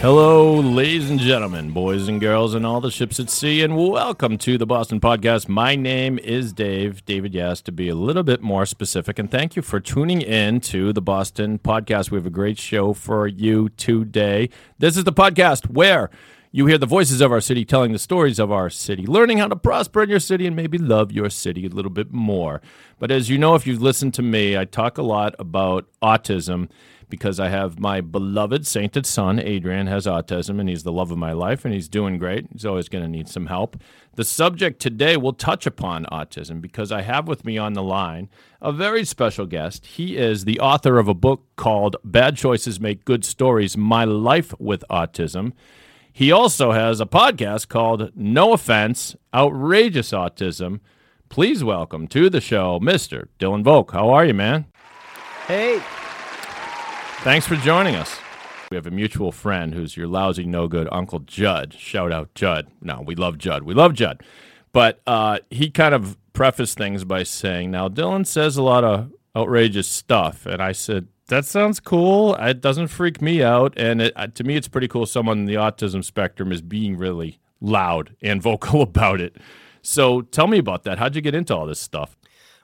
Hello, ladies and gentlemen, boys and girls, and all the ships at sea, and welcome to the Boston Podcast. My name is Dave, David Yas, to be a little bit more specific, and thank you for tuning in to the Boston Podcast. We have a great show for you today. This is the podcast where you hear the voices of our city telling the stories of our city, learning how to prosper in your city, and maybe love your city a little bit more. But as you know, if you've listened to me, I talk a lot about autism because I have my beloved sainted son, Adrian, has autism, and he's the love of my life, and he's doing great. He's always going to need some help. The subject today will touch upon autism because I have with me on the line a very special guest. He is the author of a book called Bad Choices Make Good Stories My Life with Autism. He also has a podcast called No Offense Outrageous Autism. Please welcome to the show, Mr. Dylan Volk. How are you, man? Hey, Thanks for joining us. We have a mutual friend who's your lousy, no good Uncle Judd. Shout out Judd. No, we love Judd. We love Judd. But uh, he kind of prefaced things by saying, Now, Dylan says a lot of outrageous stuff. And I said, That sounds cool. It doesn't freak me out. And it, uh, to me, it's pretty cool someone in the autism spectrum is being really loud and vocal about it. So tell me about that. How'd you get into all this stuff?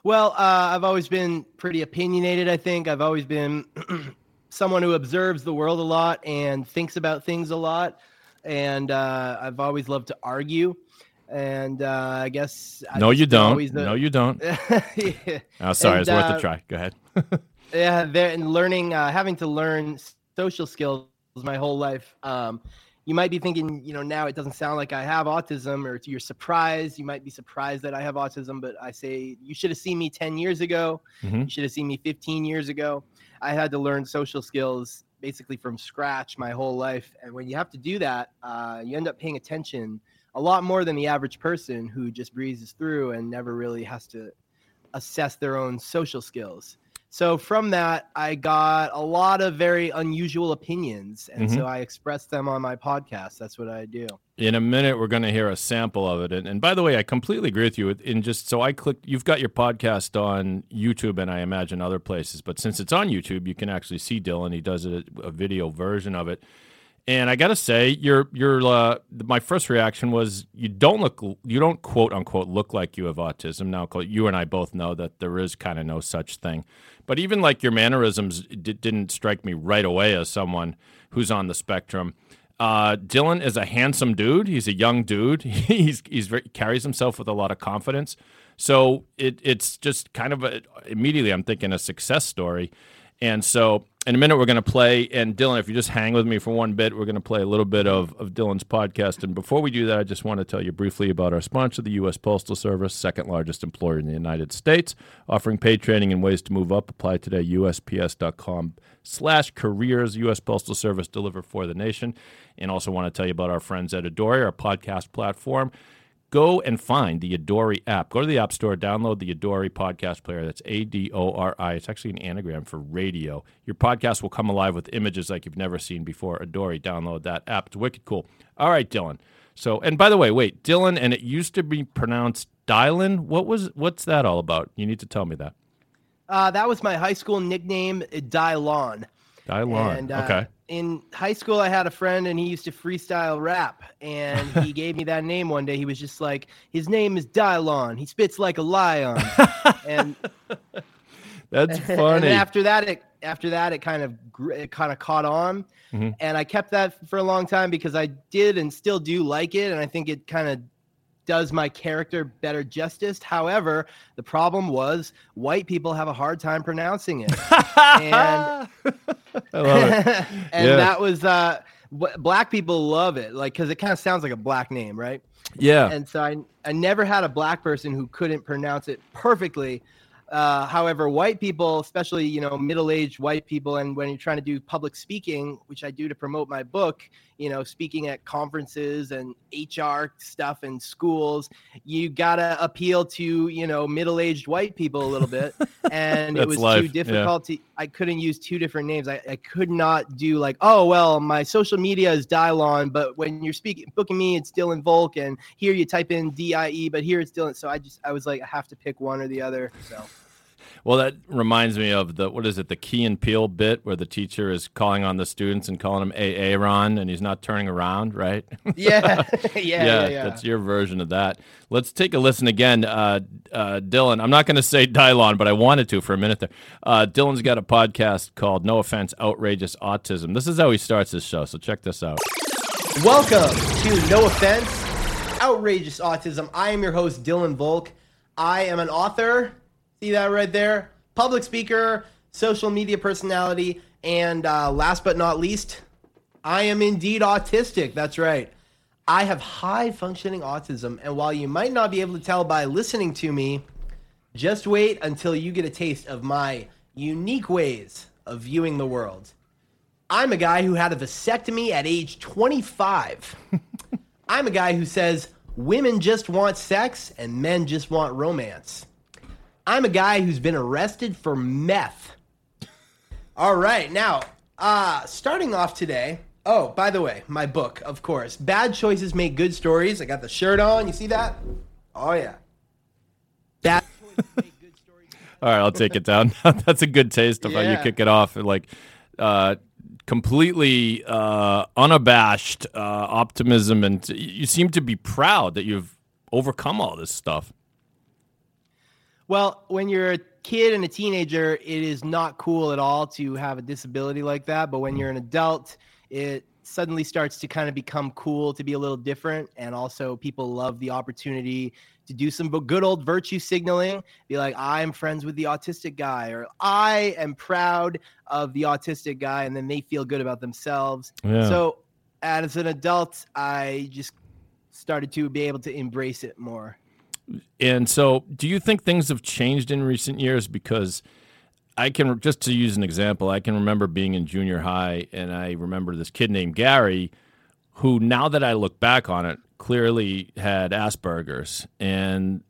well, uh, I've always been pretty opinionated. I think I've always been someone who observes the world a lot and thinks about things a lot, and uh, I've always loved to argue. And uh, I guess I no, you don't. the- No, you don't. yeah. Oh, sorry. And, it's worth uh, a try. Go ahead. yeah there and learning uh, having to learn social skills my whole life um, you might be thinking you know now it doesn't sound like i have autism or you're surprised you might be surprised that i have autism but i say you should have seen me 10 years ago. Mhm. you should have seen me 15 years ago. I had to learn social skills basically from scratch my whole life and when you have to do that uh, you end up paying attention a lot more than the average person who just breezes through and never really has to assess their own social skills so from that, I got a lot of very unusual opinions, and so mm-hmm. I expressed them on my podcast. That's what I do. in a minute we're going to hear a sample of it and, and by the way i completely agree with you in just so i clicked you've got your podcast on youtube and i imagine other places but since it's on youtube you can actually see dylan he does a, a video version of it and i gotta say your your uh, my first reaction was you don't look you don't quote unquote look like you have autism now you and i both know that there is kind of no such thing but even like your mannerisms d- didn't strike me right away as someone who's on the spectrum uh, Dylan is a handsome dude. He's a young dude. He's he's very, carries himself with a lot of confidence. So it it's just kind of a, immediately I'm thinking a success story. And so in a minute we're going to play. And Dylan, if you just hang with me for one bit, we're going to play a little bit of of Dylan's podcast. And before we do that, I just want to tell you briefly about our sponsor, the U.S. Postal Service, second largest employer in the United States, offering paid training and ways to move up. Apply today. USPS.com slash careers. U.S. Postal Service deliver for the nation. And also want to tell you about our friends at Adori, our podcast platform. Go and find the Adori app. Go to the App Store, download the Adori podcast player. That's A D O R I. It's actually an anagram for radio. Your podcast will come alive with images like you've never seen before. Adori, download that app. It's wicked cool. All right, Dylan. So, and by the way, wait, Dylan, and it used to be pronounced Dylan. What was what's that all about? You need to tell me that. Uh, that was my high school nickname, uh, Dylon. Dylan. And, uh, okay. In high school, I had a friend, and he used to freestyle rap. And he gave me that name one day. He was just like, "His name is Dylon. He spits like a lion." and That's and funny. then after that, it after that it kind of it kind of caught on, Mhm. and I kept that for a long time because I did and still do like it, and I think it kind of does my character better justice. However, the problem was white people have a hard time pronouncing it, and I love it. and Yeah. that was uh, black people love it, like because it kind of sounds like a black name, right? Yeah. And so I, I never had a black person who couldn't pronounce it perfectly. Uh, however, white people, especially you know middle-aged white people, and when you're trying to do public speaking, which I do to promote my book, you know, speaking at conferences and HR stuff in schools, you gotta appeal to you know middle-aged white people a little bit, and it was life, too yeah. difficult to. I couldn't use two different names. I, I could not do like, oh well, my social media is Dylon, but when you're speaking booking me, it's Dylan Volk, and here you type in D I E, but here it's Dylan. So I just I was like, I have to pick one or the other. So. Well, that reminds me of the what is it, the Key and Peele bit where the teacher is calling on the students and calling him AA Ron, and he's not turning around, right? yeah, yeah, yeah, yeah. That's your version of that. Let's take a listen again, uh, uh, Dylan. I'm not going to say Dylon, but I wanted to for a minute there. Uh, Dylan's got a podcast called No Offense, Outrageous Autism. This is how he starts his show. So check this out. Welcome to No Offense, Outrageous Autism. I am your host, Dylan Volk. I am an author. See that right there? Public speaker, social media personality, and uh, last but not least, I am indeed autistic. That's right. I have high functioning autism, and while you might not be able to tell by listening to me, just wait until you get a taste of my unique ways of viewing the world. I'm a guy who had a vasectomy at age 25. I'm a guy who says women just want sex and men just want romance. I'm a guy who's been arrested for meth. All right, now, uh, starting off today. Oh, by the way, my book, of course. Bad choices make good stories. I got the shirt on. You see that? Oh yeah. Bad choices make good stories. All right, I'll take it down. That's a good taste of how you kick it off. Like, uh, completely uh, unabashed uh, optimism, and you seem to be proud that you've overcome all this stuff. Well, when you're a kid and a teenager, it is not cool at all to have a disability like that. But when mm. you're an adult, it suddenly starts to kind of become cool to be a little different. And also, people love the opportunity to do some good old virtue signaling. Be like, I'm friends with the autistic guy, or I am proud of the autistic guy. And then they feel good about themselves. Yeah. So, as an adult, I just started to be able to embrace it more. And so, do you think things have changed in recent years? Because I can, just to use an example, I can remember being in junior high, and I remember this kid named Gary, who now that I look back on it, clearly had Asperger's. And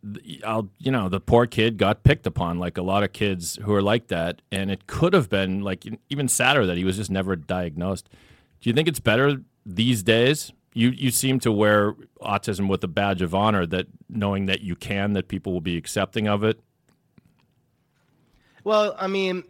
I'll, you know, the poor kid got picked upon like a lot of kids who are like that. And it could have been like even sadder that he was just never diagnosed. Do you think it's better these days? You you seem to wear autism with a badge of honor that knowing that you can, that people will be accepting of it. Well, I mean,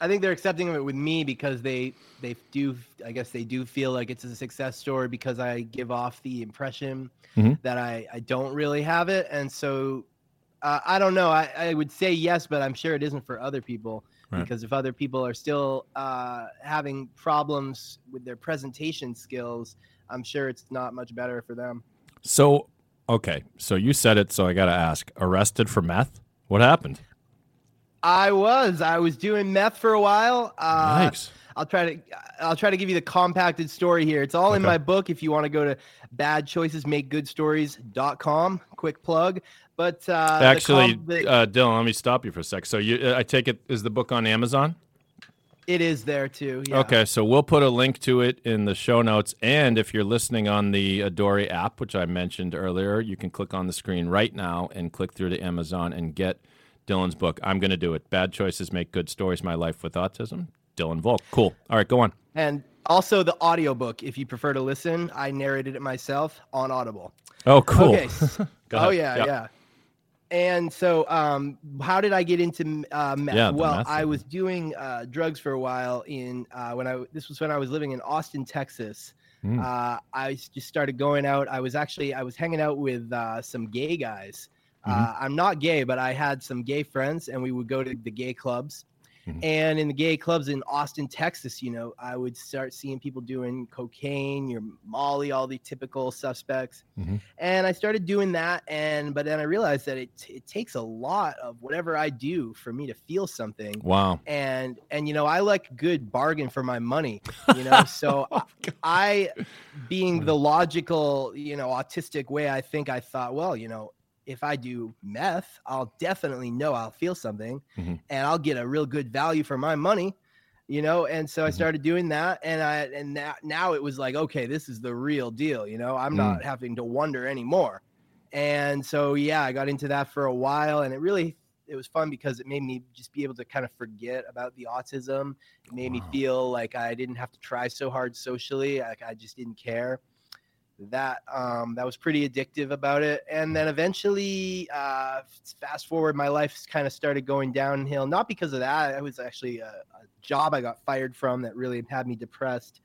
I think they're accepting of it with me because they they do. I guess they do feel like it's a success story because I give off the impression Mhm. that I I don't really have it, and so uh, I don't know. I I would say yes, but I'm sure it isn't for other people Right. because if other people are still uh, having problems with their presentation skills, I'm sure it's not much better for them. So, okay, so you said it, so I got to ask: arrested for meth? What happened? I was I was doing meth for a while. Uh, Yikes! I'll try to I'll try to give you the compacted story here. It's all in my book if you want to go to badchoicesmakegoodstories.com. Quick plug. But uh the Actually, com- the- uh, Dylan, let me stop you for a sec. So, you, I take it is the book on Amazon? It is there too. Yeah. Okay, so we'll put a link to it in the show notes. And if you're listening on the Adori app, which I mentioned earlier, you can click on the screen right now and click through to Amazon and get Dylan's book. I'm going to do it. Bad Choices Make Good Stories My Life with Autism. Dylan Volk. Cool. All right, go on. And also the audiobook if you prefer to listen. I narrated it myself on Audible. Oh, cool. Okay. Oh ahead. yeah, yeah. And so, um, how did I get into uh, meth? Yeah, well, meth I was doing uh, drugs for a while in uh, when I this was when I was living in Austin, Texas. Mm. Uh, I just started going out. I was actually I was hanging out with uh, some gay guys. Uh, Mm-hmm. I'm not gay, but I had some gay friends, and we would go to the gay clubs. Mhm. And in the gay clubs in Austin, Texas, you know, I would start seeing people doing cocaine, your Molly, all the typical suspects Mhm. and I started doing that. And but then I realized that it it takes a lot of whatever I do for me to feel something. Wow. And and you know I like good bargain for my money. You know, so Oh, I, being the logical you know autistic way I think I thought, well, you know, if I do meth, I'll definitely know I'll feel something Mhm. and I'll get a real good value for my money, you know. And so I Mhm. started doing that, and I and now, now it was like, okay, this is the real deal, you know. I'm Mm. not having to wonder anymore. And so yeah, I got into that for a while, and it really it was fun because it made me just be able to kind of forget about the autism. It made me feel like I didn't have to try so hard socially. Like I just didn't care. That um, that was pretty addictive about it. And then eventually, uh, fast forward, my life kind of started going downhill. Not because of that. It was actually a, a job I got fired from that really had me depressed.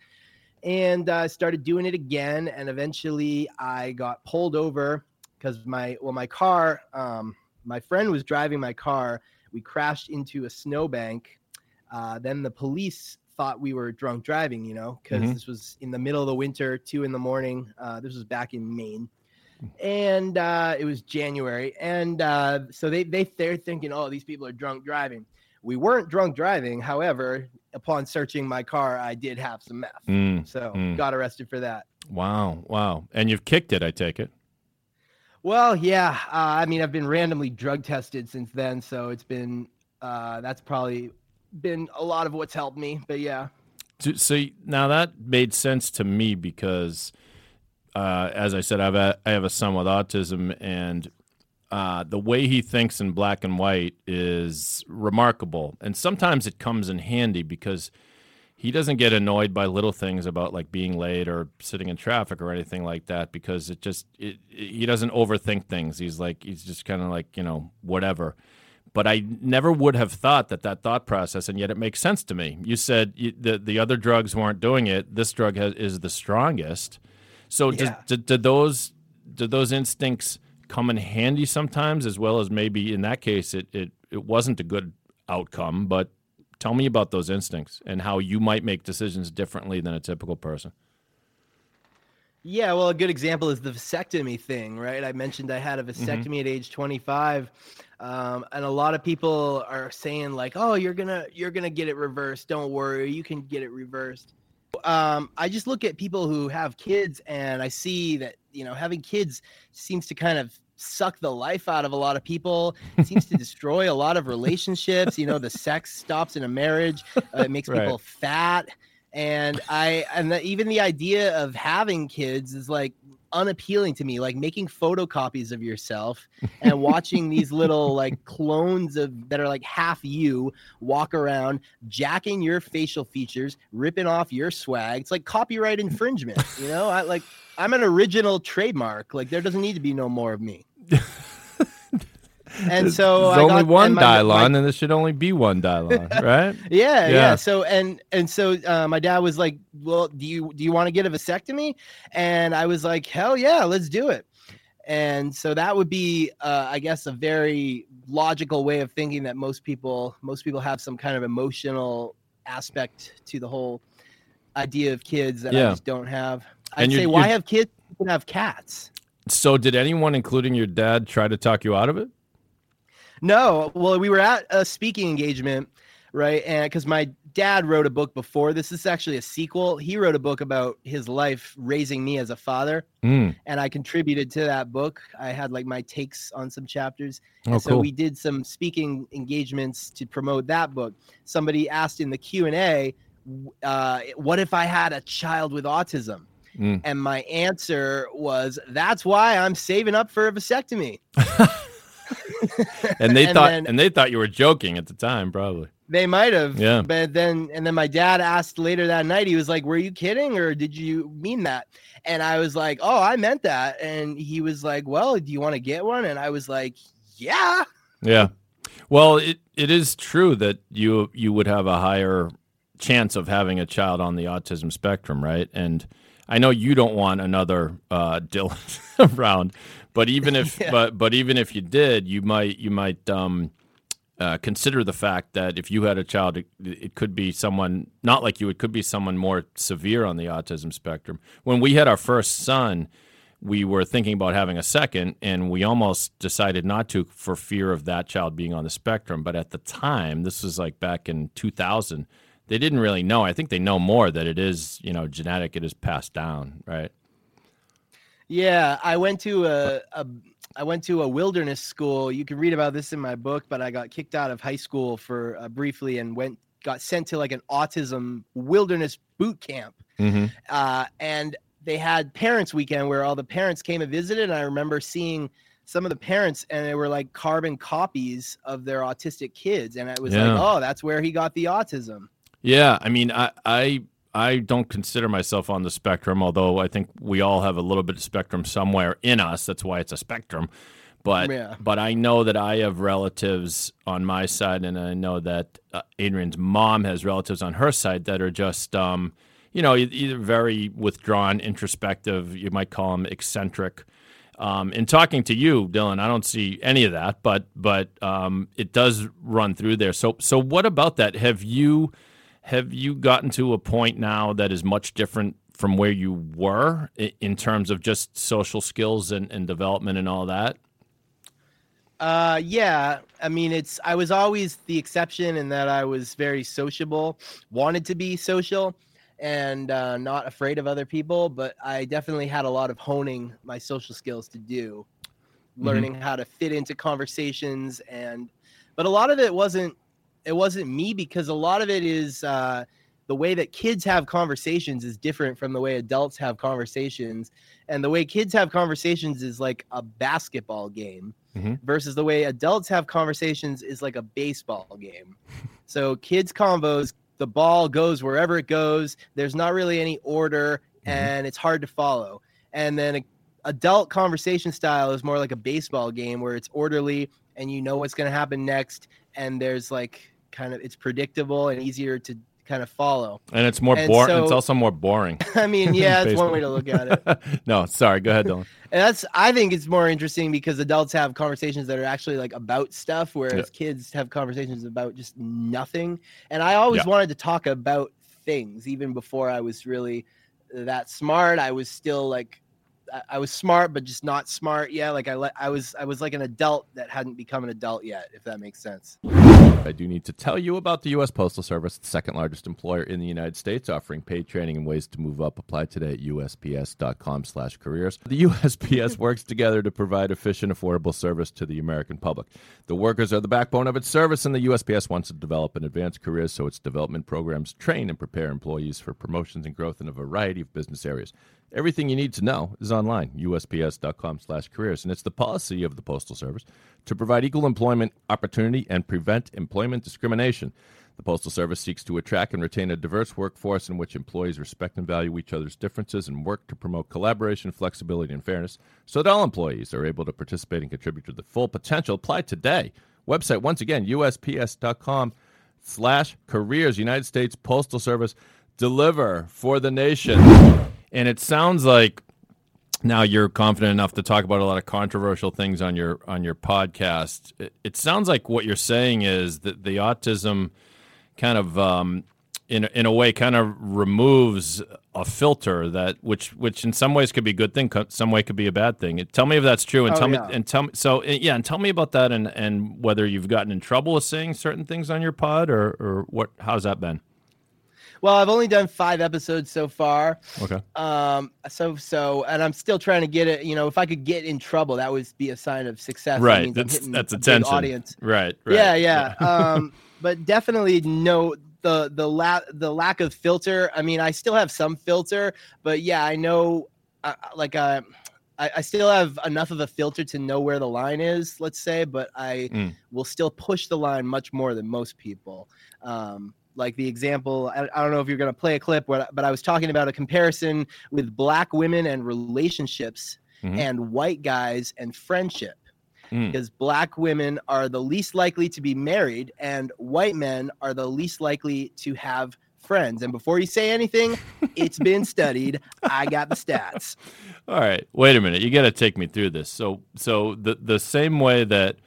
And I started doing it again. And eventually, I got pulled over because my well, my car. Um, my friend was driving my car. We crashed into a snowbank. Uh, then the police thought we were drunk driving, you know, because Mhm. this was in the middle of the winter, two in the morning. Uh, this was back in Maine. And uh, it was January. And uh, so they, they, they're thinking, oh, these people are drunk driving. We weren't drunk driving. However, upon searching my car, I did have some meth. Mm. So Mm. got arrested for that. Wow, wow. And you've kicked it, I take it. Well, yeah. Uh, I mean, I've been randomly drug tested since then, so it's been uh, that's probably been a lot of what's helped me. But yeah, So, now that made sense to me because, uh, as I said, I have a, I have a son with autism, and uh, the way he thinks in black and white is remarkable. And sometimes it comes in handy because he doesn't get annoyed by little things about like being late or sitting in traffic or anything like that because it just it, it- he doesn't overthink things. He's like he's just kind of like you know whatever. But I never would have thought that that thought process, and yet it makes sense to me. You said you, the the other drugs weren't doing it. This drug has, is the strongest. So Yeah. did, did those did those instincts come in handy sometimes, as well as maybe in that case it it, it wasn't a good outcome. But tell me about those instincts and how you might make decisions differently than a typical person. yeah. Well, a good example is the vasectomy thing, right? I mentioned I had a mm-hmm. vasectomy at age 25, um, and a lot of people are saying like, "Oh, you're gonna you're gonna get it reversed. Don't worry, you can get it reversed." Um, I just look at people who have kids, and I see that you know having kids seems to kind of suck the life out of a lot of people. It seems to destroy a lot of relationships. You know, the sex stops in a marriage. Uh, it makes Right. people fat, and I and the, even the idea of having kids is like unappealing to me. Like making photocopies of yourself and watching these little like clones of that are like half you walk around, jacking your facial features, ripping off your swag. It's like copyright infringement. You know, I like. I'm an original trademark. Like there doesn't need to be no more of me. And so there's I only got- one my- Dylon, my- and there should only be one Dylon, right? Yeah, yeah, Yeah. So and and so uh, my dad was like, "Well, do you do you want to get a vasectomy?" And I was like, "Hell yeah, let's do it." And so that would be, uh, I guess, a very logical way of thinking that most people most people have some kind of emotional aspect to the whole idea of kids that Yeah. I just don't have. I'd And say, why have kids? You can have cats. So, did anyone, including your dad, try to talk you out of it? No, well, we were at a speaking engagement, right? And because my dad wrote a book before this, is actually a sequel. He wrote a book about his life raising me as a father, Mm. and I contributed to that book. I had like my takes on some chapters, Oh, and so cool. we did some speaking engagements to promote that book. Somebody asked in the Q and A, uh, "What if I had a child with autism?" Mm. And my answer was, "That's why I'm saving up for a vasectomy." and they and thought, then- and they thought you were joking at the time, probably. They might have. Yeah. But then and then my dad asked later that night, he was like, Were you kidding or did you mean that? And I was like, Oh, I meant that. And he was like, Well, do you want to get one? And I was like, Yeah. Yeah. Well, it, it is true that you you would have a higher chance of having a child on the autism spectrum, right? And I know you don't want another uh, Dylan around, but even if Yeah. but but even if you did, you might you might um, uh, consider the fact that if you had a child, it, it could be someone not like you. It could be someone more severe on the autism spectrum. When we had our first son, we were thinking about having a second, and we almost decided not to for fear of that child being on the spectrum. But at the time, this was like back in 2000, they didn't really know. I think they know more that it is, you know, genetic. It is passed down, right? Yeah. I went to a, a I went to a wilderness school. You can read about this in my book, but I got kicked out of high school for uh, briefly and went got sent to like an autism wilderness boot camp. Mm-hmm. Uh, and they had parents weekend where all the parents came and visited. And I remember seeing some of the parents and they were like carbon copies of their autistic kids. And I was Yeah. like, oh, that's where he got the autism. Yeah, I mean, I, I I don't consider myself on the spectrum, although I think we all have a little bit of spectrum somewhere in us. That's why it's a spectrum. But Yeah. but I know that I have relatives on my side, and I know that uh, Adrian's mom has relatives on her side that are just, um, you know, either very withdrawn, introspective. You might call them eccentric. Um, in talking to you, Dylan, I don't see any of that, but but um, it does run through there. So so what about that? Have you have you gotten to a point now that is much different from where you were in terms of just social skills and, and development and all that? Uh, yeah. I mean, it's I was always the exception in that I was very sociable, wanted to be social, and uh, not afraid of other people. But I definitely had a lot of honing my social skills to do, learning how to fit into conversations, and but a lot of it wasn't it wasn't me because a lot of it is uh, the way that kids have conversations is different from the way adults have conversations, and the way kids have conversations is like a basketball game versus the way adults have conversations is like a baseball game. So kids combos, the ball goes wherever it goes. There's not really any order, and it's hard to follow. And then a, adult conversation style is more like a baseball game where it's orderly and you know what's going to happen next, and there's like kind of it's predictable and easier to kind of follow. And it's more boring. it's also more boring. I mean, yeah, it's one way to look at it. no, sorry. Go ahead, Dylan. And that's I think it's more interesting because adults have conversations that are actually like about stuff, whereas kids have conversations about just nothing. And I always Yeah. wanted to talk about things, even before I was really that smart. I was still like I- I was smart, but just not smart yet. Like I let I was I was like an adult that hadn't become an adult yet, if that makes sense. I do need to tell you about the U.S. Postal Service, the second largest employer in the United States, offering paid training and ways to move up. Apply today at usps.com/careers. The USPS works together to provide efficient, affordable service to the American public. The workers are the backbone of its service, and the USPS wants to develop and advance careers, so its development programs train and prepare employees for promotions and growth in a variety of business areas. Everything you need to know is online, usps.com slash careers. and it's the policy of the Postal Service to provide equal employment opportunity and prevent employment discrimination. The Postal Service seeks to attract and retain a diverse workforce in which employees respect and value each other's differences and work to promote collaboration, flexibility, and fairness so that all employees are able to participate and contribute to the full potential. Apply today. Website, once again, usps.com slash careers. United States Postal Service. Deliver for the nation. And it sounds like now you're confident enough to talk about a lot of controversial things on your on your podcast. It, it sounds like what you're saying is that the autism kind of um, in a- in a way kind of removes a filter that which which in some ways could be a good thing, some way could be a bad thing. Tell me if that's true, and Oh, tell yeah. me and tell me so uh, yeah, and tell me about that, and and whether you've gotten in trouble with saying certain things on your pod, or or what? How's that been? Well, I've only done five episodes so far. Okay. Um, so so, and I'm still trying to get it. You know, if I could get in trouble, that would be a sign of success. Right. That's that's attention. audience. Right. right. Yeah, yeah. um, but definitely no the the la- the lack of filter. I mean, I still have some filter, but yeah, I know. Uh, like uh, I, I still have enough of a filter to know where the line is. Let's say, but I Mm. will still push the line much more than most people. Um, like the example, I, I don't know if you're going to play a clip, where, but I was talking about a comparison with black women and relationships Mhm. and white guys and friendship Mm. because black women are the least likely to be married and white men are the least likely to have friends. And before you say anything, it's been studied. I got the stats. All right, wait a minute. You got to take me through this. So, so the the same way that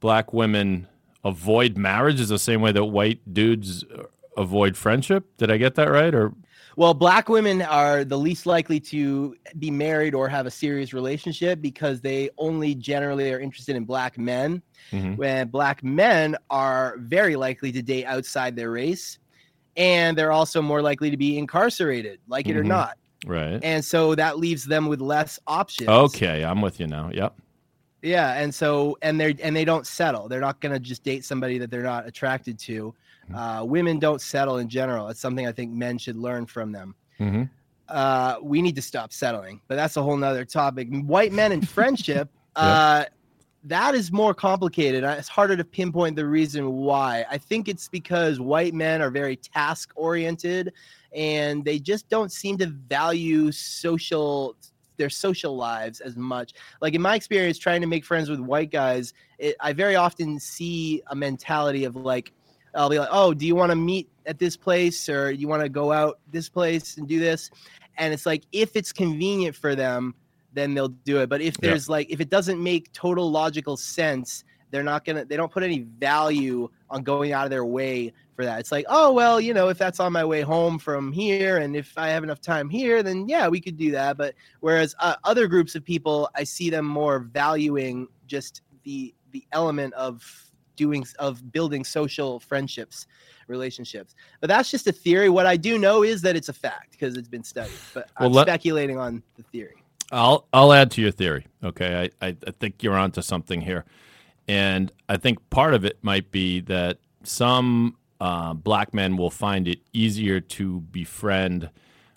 black women avoid marriage is the same way that white dudes avoid friendship. Did I get that right? Or Well, black women are the least likely to be married or have a serious relationship because they only generally are interested in black men. Mhm. When black men are very likely to date outside their race, and they're also more likely to be incarcerated, like it or Mhm. not. right? And so that leaves them with less options. Okay, I'm with you now. Yep. Yeah, and so and they're and they don't settle. They're not gonna just date somebody that they're not attracted to. Mm-hmm. Uh, women don't settle in general. It's something I think men should learn from them. Mm-hmm. Uh, we need to stop settling, but that's a whole nother topic. White men and friendship, uh, that is more complicated. Uh, It's harder to pinpoint the reason why. I think it's because white men are very task oriented, and they just don't seem to value social their social lives as much. Like in my experience, trying to make friends with white guys, it, I very often see a mentality of like, I'll be like, oh, do you want to meet at this place or you want to go out this place and do this? And it's like, if it's convenient for them, then they'll do it. But if Yeah. there's like, if it doesn't make total logical sense, they're not gonna, they don't put any value on going out of their way for that. It's like, oh, well, you know, if that's on my way home from here and if I have enough time here, then yeah, we could do that. But whereas uh, other groups of people, I see them more valuing just the, the element of doing of building social friendships relationships. But that's just a theory. What i do know is that it's a fact because it's been studied. But Well, i'm let- speculating on the theory. I'll I'll add to your theory. Okay, I, I, I think you're onto something here, and I think part of it might be that some uh, black men will find it easier to befriend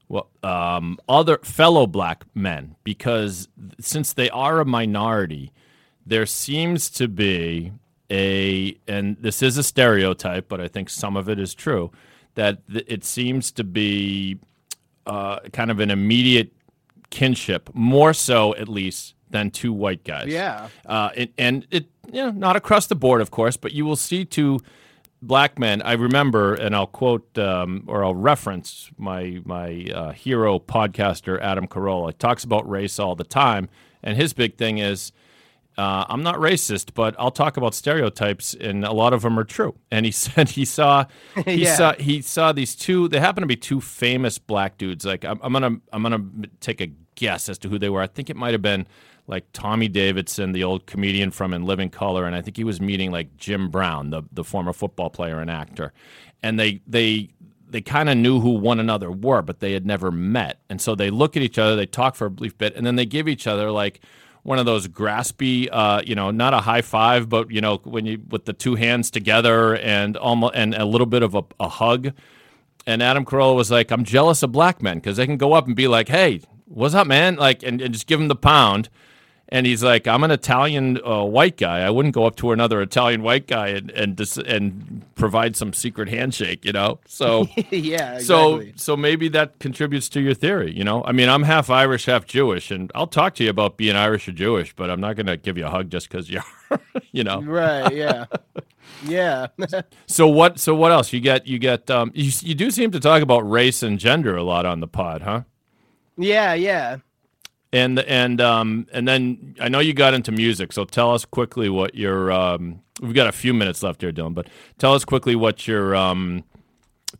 well um, other fellow black men because since they are a minority, there seems to be a and this is a stereotype, but I think some of it is true that th- it seems to be uh, kind of an immediate kinship, more so at least than two white guys. Yeah. Uh, it, and it, you know, not across the board, of course, but you will see two black men. I remember, and I'll quote um, or I'll reference my my uh, hero podcaster Adam Carolla. He talks about race all the time, and his big thing is. Uh, I'm not racist, but I'll talk about stereotypes, and a lot of them are true. And he said he saw he Yeah. saw he saw these two. They happen to be two famous black dudes. Like I'm, I'm gonna I'm gonna take a guess as to who they were. I think it might have been like Tommy Davidson, the old comedian from In Living Color, and I think he was meeting like Jim Brown, the the former football player and actor. And they they they kind of knew who one another were, but they had never met. And so they look at each other, they talk for a brief bit, and then they give each other like one of those graspy, uh, you know, not a high five, but you know, when you with the two hands together and almost and a little bit of a, a hug. And Adam Carolla was like, "I'm jealous of black men because they can go up and be like, hey, what's up, man?' Like, and, and just give them the pound." And he's like, "I'm an Italian uh, white guy. I wouldn't go up to another Italian white guy and and dis- and provide some secret handshake, you know." So. yeah So, so maybe that contributes to your theory. You know, I mean, I'm half Irish, half Jewish, and I'll talk to you about being Irish or Jewish, but I'm not going to give you a hug just because you are. you know. right yeah yeah So what? So what else? You get you get um you you do seem to talk about race and gender a lot on the pod, huh? yeah yeah And and um and then I know you got into music, so tell us quickly what your um we've got a few minutes left here, Dylan, but tell us quickly what your um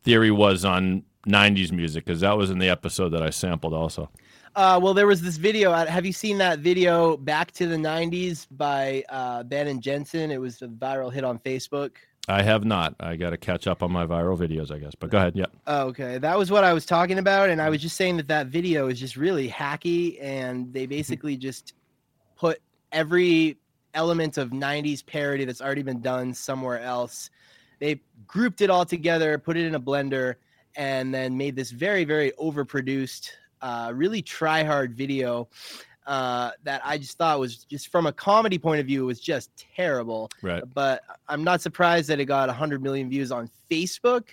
theory was on 90s music because that was in the episode that I sampled also. Uh, well, there was this video. Have you seen that video "Back to the '90s" by uh, Ben and Jensen? It was a viral hit on Facebook. I have not. I got to catch up on my viral videos, I guess. But go ahead. Yeah. Oh, okay, that was what I was talking about, and I was just saying that that video is just really hacky, and they basically just put every element of '90s parody that's already been done somewhere else. They grouped it all together, put it in a blender, and then made this very, very overproduced, uh, really try hard video uh, that I just thought was just from a comedy point of view was just terrible Right. but I'm not surprised that it got 100 million views on Facebook.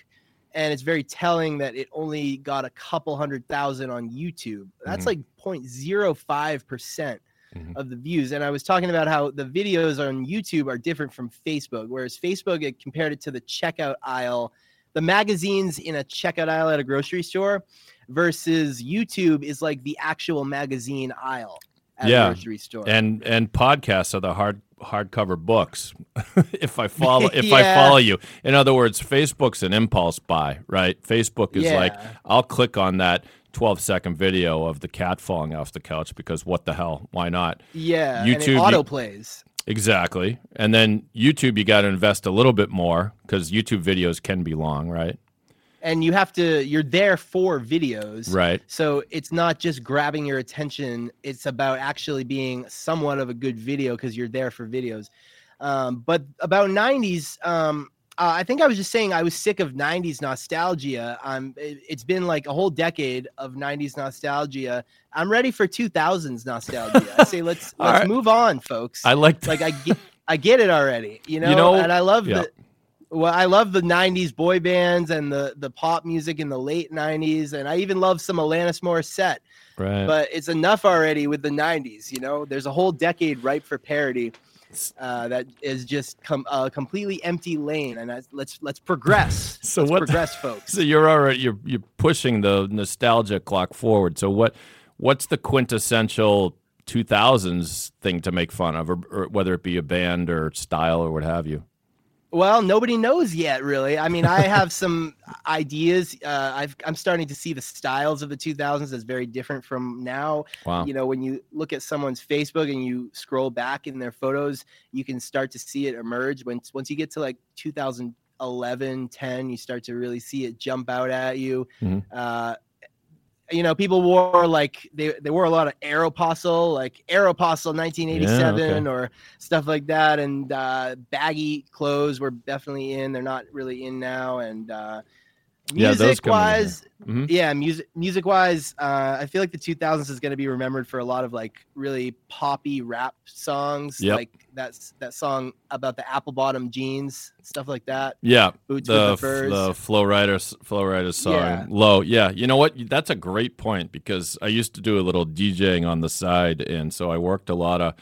And it's very telling that it only got a couple hundred thousand on YouTube. That's Mhm. like 0.05% Mhm. of the views. And I was talking about how the videos on YouTube are different from Facebook, whereas Facebook it compared it to the checkout aisle, the magazines in a checkout aisle at a grocery store versus YouTube is like the actual magazine aisle at Yeah. a grocery store. And and podcasts are the hard hardcover books. if I follow if I follow you. In other words, Facebook's an impulse buy, right? Facebook is like I'll click on that 12 second video of the cat falling off the couch because what the hell? Why not? yeah, YouTube, auto plays. Exactly. And then YouTube you got to invest a little bit more cuz YouTube videos can be long, right? And you have to you're there for videos Right. so it's not just grabbing your attention it's about actually being somewhat of a good video because you're there for videos um, but about 90s um, uh, i think i was just saying i was sick of 90s nostalgia um, it, it's been like a whole decade of 90s nostalgia i'm ready for 2000s nostalgia i say let's let's right. move on folks I like like I get I get it already, you know, you know- and I love yeah. the well, I love the '90s boy bands and the the pop music in the late '90s, and I even love some Alanis Morissette. right. But it's enough already with the '90s, you know. There's a whole decade ripe for parody uh, that is just com- a completely empty lane, and I, let's let's progress. So let's what- progress, folks? So you're already you're you're pushing the nostalgia clock forward. So what what's the quintessential 2000s thing to make fun of, or, or whether it be a band or style or what have you? Well, nobody knows yet, really. I mean, I have some ideas. Uh, I've, I'm starting to see the styles of the 2000s as very different from now. Wow. You know, when you look at someone's Facebook and you scroll back in their photos, you can start to see it emerge. Once once you get to like 2011, 10, you start to really see it jump out at you. Mhm. Uh, you know, people wore like they, they wore a lot of Aeropostale, like Aeropostale 1987 or stuff like that. And uh, baggy clothes were definitely in. They're not really in now. And uh, Yeah, those music here. wise, Mhm. yeah, music music wise, uh, I feel like the 2000s is going to be remembered for a lot of like really poppy rap songs, Yep. like that's that song about the apple bottom jeans, stuff like that. Yeah, Boots the with the furs. the Flo Rida Flo Rida's song Yeah. low. Yeah, you know what? That's a great point because I used to do a little DJing on the side, and so I worked a lot of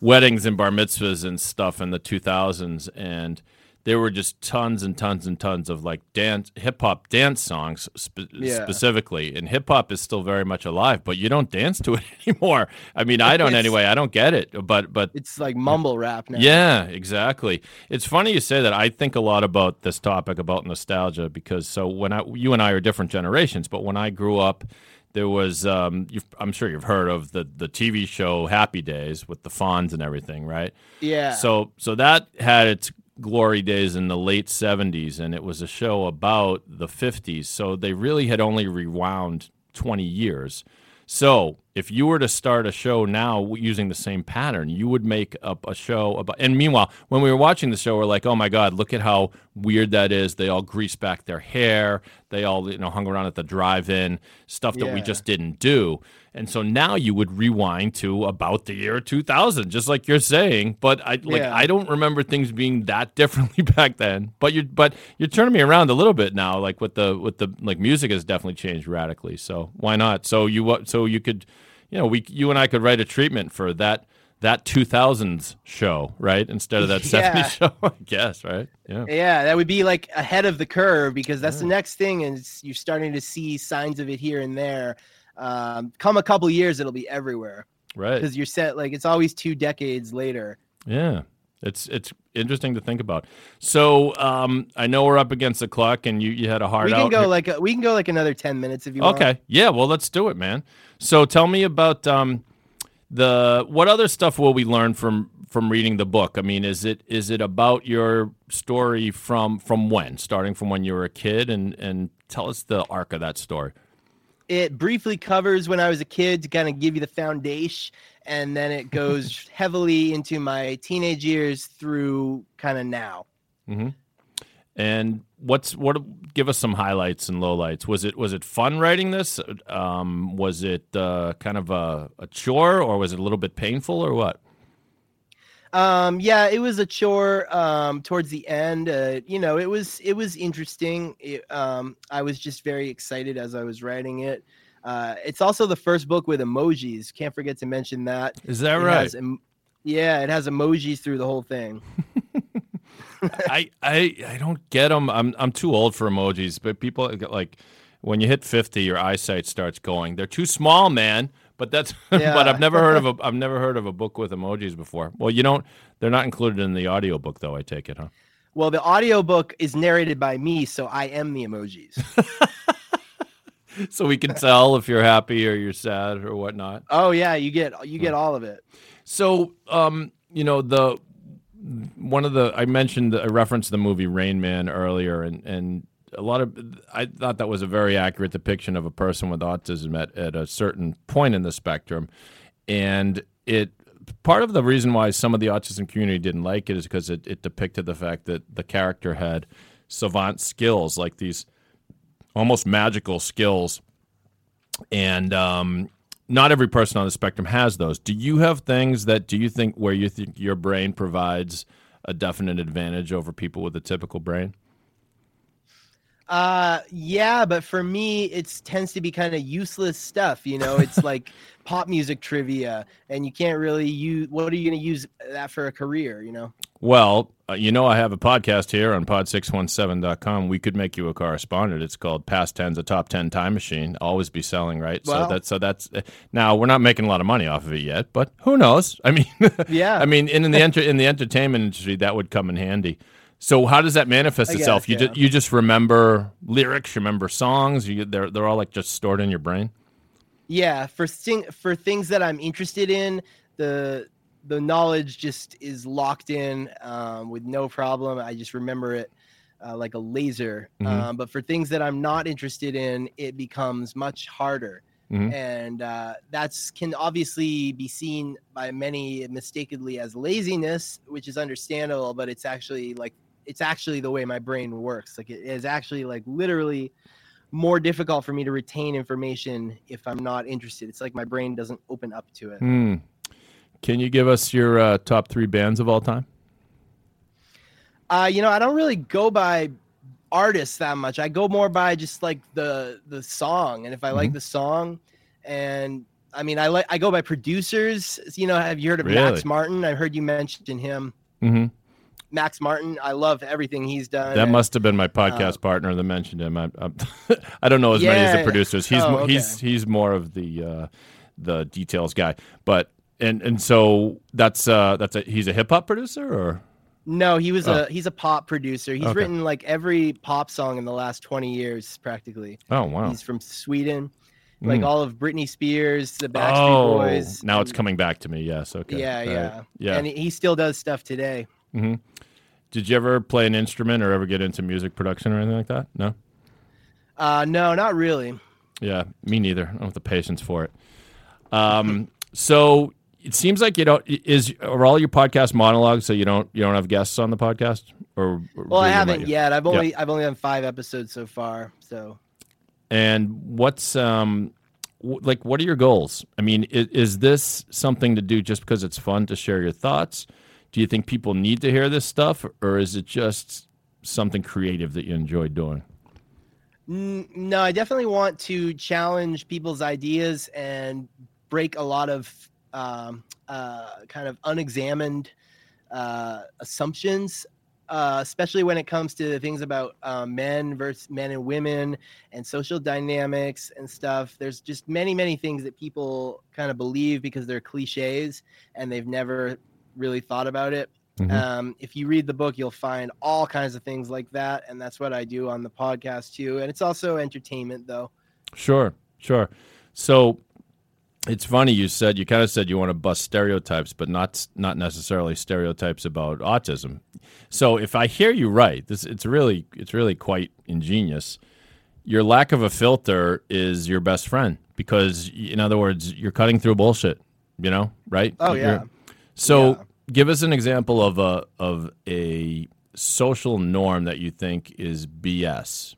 weddings and bar mitzvahs and stuff in the 2000s, and there were just tons and tons and tons of like dance hip hop dance songs spe- Yeah. specifically, and hip hop is still very much alive, but you don't dance to it anymore. I mean, I don't It's- anyway. I don't get it, but but It's like mumble rap now. yeah, exactly. It's funny you say that. I think a lot about this topic about nostalgia because so when I you and I are different generations, but when I grew up, there was um, you've, I'm sure you've heard of the the TV show Happy Days with the Fonz and everything, right? yeah. So so that had its glory days in the late 70s and it was a show about the 50s. So they really had only rewound 20 years. So if you were to start a show now using the same pattern, you would make up a show about. And meanwhile, when we were watching the show, we're like, "Oh my God, look at how weird that is!" They all greased back their hair. They all, you know, hung around at the drive-in stuff that we just didn't do. And so now you would rewind to about the year 2000, just like you're saying. But I like Yeah. I don't remember things being that differently back then. But you but you're turning me around a little bit now. Like with the with the like music has definitely changed radically. So why not? So you what? So you could, you know, we you and I could write a treatment for that that 2000s show, right? Instead of that 70s Yeah. show, I guess, right? Yeah. Yeah, that would be like ahead of the curve because that's the next thing, and you're starting to see signs of it here and there. Um, come a couple years, it'll be everywhere Right. because you're set. Like it's always two decades later. Yeah. It's it's interesting to think about. So um, I know we're up against the clock, and you, you had a hard we can out. go here. like a, we can go like another ten minutes if you want. Okay. Yeah. Well, let's do it, man. So tell me about um, the what other stuff will we learn from from reading the book? I mean, is it is it about your story from from when, starting from when you were a kid, and and tell us the arc of that story. It briefly covers when I was a kid to kind of give you the foundation, and then it goes heavily into my teenage years through kind of now. And what's what? Give us some highlights and lowlights. Was it was it fun writing this? Um, was it uh, kind of a, a chore, or was it a little bit painful, or what? Um, yeah, it was a chore um, towards the end. Uh, you know, it was it was interesting. It, um, I was just very excited as I was writing it. Uh, it's also the first book with emojis. Can't forget to mention that. Is that It right? em- yeah, it has emojis through the whole thing. I, I I don't get them. I'm I'm too old for emojis, but people like when you hit 50, your eyesight starts going. They're too small, man. But that's but I've never heard of a I've never heard of a book with emojis before. Well, you don't. They're not included in the audiobook though. I take it, huh? Well, the audiobook is narrated by me, so I am the emojis. So we can tell if you're happy or you're sad or whatnot. oh yeah, you get you get all of it. So, um, you know, the one of the I mentioned I referenced the movie Rain Man earlier, and and a lot of I thought that was a very accurate depiction of a person with autism at, at a certain point in the spectrum, and it part of the reason why some of the autism community didn't like it is because it, it depicted the fact that the character had savant skills like these almost magical skills. And um, not every person on the spectrum has those. Do you have things that do you think where you think your brain provides a definite advantage over people with a typical brain Uh, yeah, but for me, it tends to be kind of useless stuff. You know, it's like pop music trivia, and you can't really use. What are you going to use that for a career? You know. Well, uh, you know, I have a podcast here on pod617.com. We could make you a correspondent. It's called Past Ten's a Top 10 Time Machine. Always be selling, right? Well- so that's so that's uh, now we're not making a lot of money off of it yet, but who knows? I mean, Yeah. I mean, in, in the enter, in the entertainment industry, that would come in handy. So how does that manifest itself? guess, you yeah. just you just remember lyrics, you remember songs. You they're they're all like just stored in your brain. Yeah, for thing for things that I'm interested in, the the knowledge just is locked in um, with no problem. I just remember it uh, like a laser. Mhm. Um, but for things that I'm not interested in, it becomes much harder. Mhm. And uh, that's can obviously be seen by many mistakenly as laziness, which is understandable. But it's actually like it's actually the way my brain works. Like it is actually like literally more difficult for me to retain information if I'm not interested. It's like my brain doesn't open up to it. Hmm. Can you give us your uh, top three bands of all time? Uh, you know, I don't really go by artists that much. I go more by just like the the song, and if I like the song, and I mean, I like I go by producers. You know, have you heard of Really? Max Martin? I heard you mention him. Mm-hmm. Max Martin. I love everything he's done. That and- must have been my podcast partner that mentioned him. I, I, I don't know as many as the producers. He's Oh, okay. he's he's more of the uh, the details guy. But and and so that's uh that's a he's a hip hop producer or No, he was Oh. a he's a pop producer. He's Okay. written like every pop song in the last 20 years practically. oh wow He's from Sweden. Like Mm. all of Britney Spears, the Backstreet oh Boys. now it's coming back to me. Yes, okay. Yeah, All right. yeah. yeah. And he still does stuff today. Did you ever play an instrument or ever get into music production or anything like that? No. Uh no, not really. Yeah, me neither. I don't have the patience for it. Um, so it seems like you don't is are all your podcast monologues, so you don't you don't have guests on the podcast, or Well, I read them at haven't yet. I've Yeah. only I've only done 5 episodes so far. So And what's um w- like what are your goals? I mean, is, is this something to do just because it's fun to share your thoughts? Do you think people need to hear this stuff, or is it just something creative that you enjoy doing? No, I definitely want to challenge people's ideas and break a lot of um, uh, kind of unexamined uh, assumptions, uh, especially when it comes to things about uh, men versus men and women and social dynamics and stuff. There's just many, many things that people kind of believe because they're cliches and they've never really thought about it. Mhm. Um, if you read the book, you'll find all kinds of things like that, and that's what I do on the podcast too. And it's also entertainment, though. Sure, sure. So it's funny you said you kind of said you want to bust stereotypes, but not not necessarily stereotypes about autism. So if I hear you right, this it's really it's really quite ingenious. Your lack of a filter is your best friend because, in other words, you're cutting through bullshit. You know, right? Oh You're- yeah. So Yeah. Give us an example of a of a social norm that you think is BS.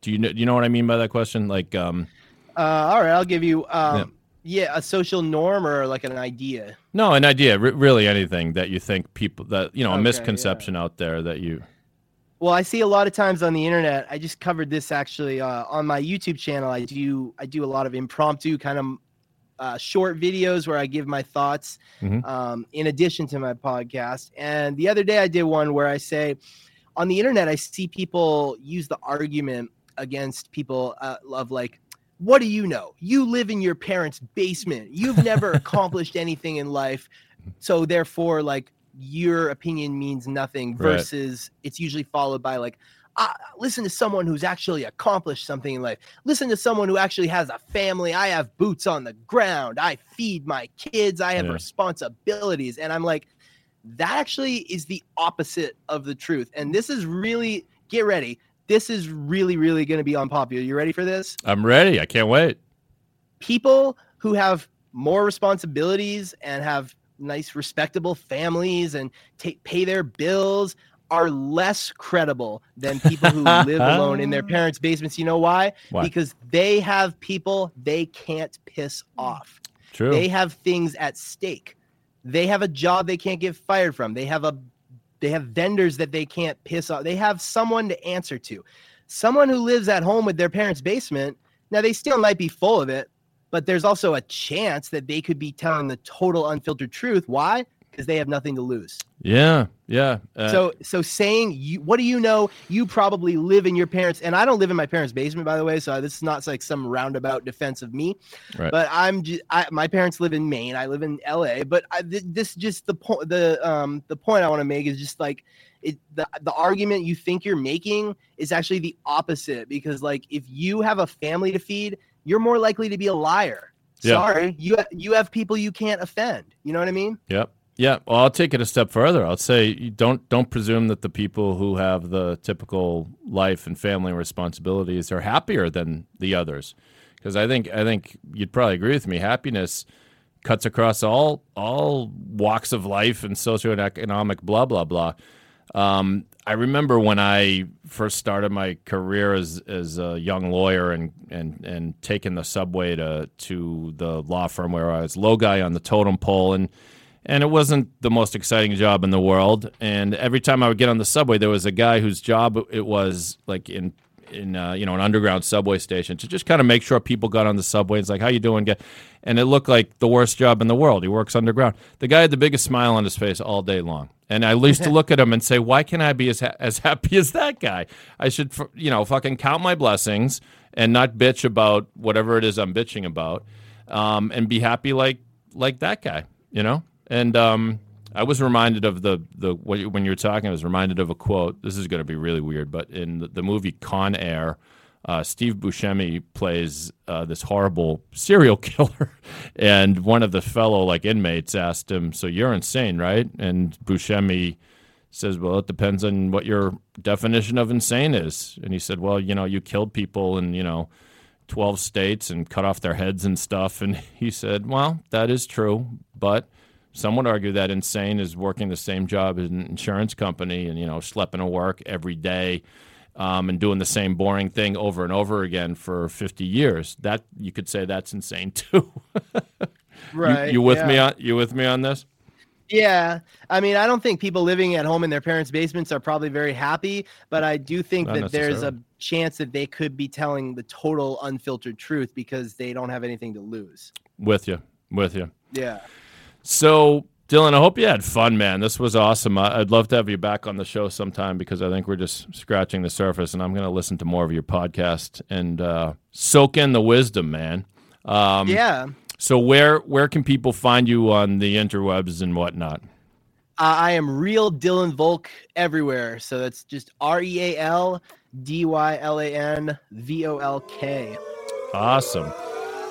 Do you know, do you know what I mean by that question? Like, um, Uh, all right, I'll give you. Um, yeah. a social norm or like an idea. no, an idea, re- really anything that you think people that you know a Okay, misconception out there that you. Well, I see a lot of times on the internet. I just covered this actually uh, on my YouTube channel. I do I do a lot of impromptu kind of uh, short videos where I give my thoughts Mhm. um, in addition to my podcast. And the other day I did one where I say, on the internet, I see people use the argument against people uh, of like, what do you know? You live in your parents' basement. You've never accomplished anything in life. So therefore, like your opinion means nothing Right. versus it's usually followed by like, uh, listen to someone who's actually accomplished something in life. Listen to someone who actually has a family. I have boots on the ground. I feed my kids. I have Yeah. responsibilities. And I'm like, that actually is the opposite of the truth. And this is really, get ready. this is really, really going to be unpopular. You ready for this? I'm ready. I can't wait. People who have more responsibilities and have nice, respectable families and take pay their bills are less credible than people who live alone in their parents' basements. You know why? Why? Because they have people they can't piss off. True. They have things at stake. They have a job they can't get fired from. They have a they have vendors that they can't piss off. They have someone to answer to. Someone who lives at home with their parents' basement, now they still might be full of it, but there's also a chance that they could be telling the total unfiltered truth. Why? Because they have nothing to lose. yeah. Yeah. Uh, So so saying you what do you know? You probably live in your parents and I don't live in my parents' basement by the way, so this is not like some roundabout defense of me. Right. But I'm just I, my parents live in Maine. I live in LA, but I, th- this just the point the um the point I want to make is just like it the, the argument you think you're making is actually the opposite because like if you have a family to feed, you're more likely to be a liar. Yeah. Sorry, you you have people you can't offend. You know what I mean? Yep. Yeah. Well, I'll take it a step further. I'll say don't don't presume that the people who have the typical life and family responsibilities are happier than the others, because I think I think you'd probably agree with me. Happiness cuts across all all walks of life and socioeconomic blah blah blah. Um, I remember when I first started my career as as a young lawyer and and and taking the subway to to the law firm where I was low guy on the totem pole and and it wasn't the most exciting job in the world. And every time I would get on the subway, there was a guy whose job it was like in in uh, you know an underground subway station to just kind of make sure people got on the subway. It's like, how you doing? And it looked like the worst job in the world. He works underground. The guy had the biggest smile on his face all day long. And I used to look at him and say, why can't I be as ha- as happy as that guy? I should, you know, fucking count my blessings and not bitch about whatever it is I'm bitching about, um, and be happy like like that guy, you know. And um, I was reminded of the the when you were talking, I was reminded of a quote. This is going to be really weird, but in the, the movie Con Air, uh, Steve Buscemi plays uh, this horrible serial killer, and one of the fellow like inmates asked him, "So you're insane, right?" And Buscemi says, "Well, it depends on what your definition of insane is." And he said, "Well, you know, you killed people in you know." 12 states and cut off their heads and stuff. And he said, Well, that is true, but some would argue that insane is working the same job as an insurance company and you know schlepping to work every day um, and doing the same boring thing over and over again for 50 years that you could say that's insane too Right. you, you with me on you with me on this Yeah, I mean, I don't think people living at home in their parents' basements are probably very happy, but I do think Not that there's a chance that they could be telling the total unfiltered truth because they don't have anything to lose. with you with you Yeah. So, Dylan, I hope you had fun, man. This was awesome. I'd love to have you back on the show sometime because I think we're just scratching the surface, and I'm going to listen to more of your podcast and uh, soak in the wisdom, man. Um, yeah. So, where where can people find you on the interwebs and whatnot? Uh, I am real Dylan Volk everywhere. So that's just R E A L D Y L A N V O L K. Awesome.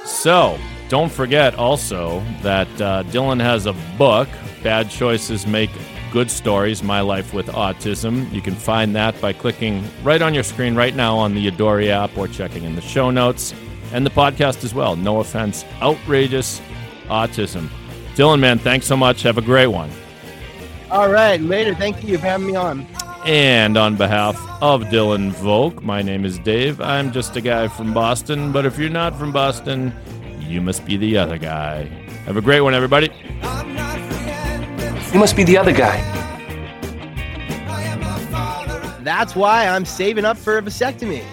So, don't forget also that uh, Dylan has a book, Bad Choices Make Good Stories My Life with Autism. You can find that by clicking right on your screen right now on the Adori app or checking in the show notes and the podcast as well. No offense, outrageous autism. Dylan, man, thanks so much. Have a great one. All right. Later. Thank you for having me on. And on behalf of Dylan Volk, my name is Dave. I'm just a guy from Boston, but if you're not from Boston, you must be the other guy. Have a great one, everybody. You must be the other guy. That's why I'm saving up for a vasectomy.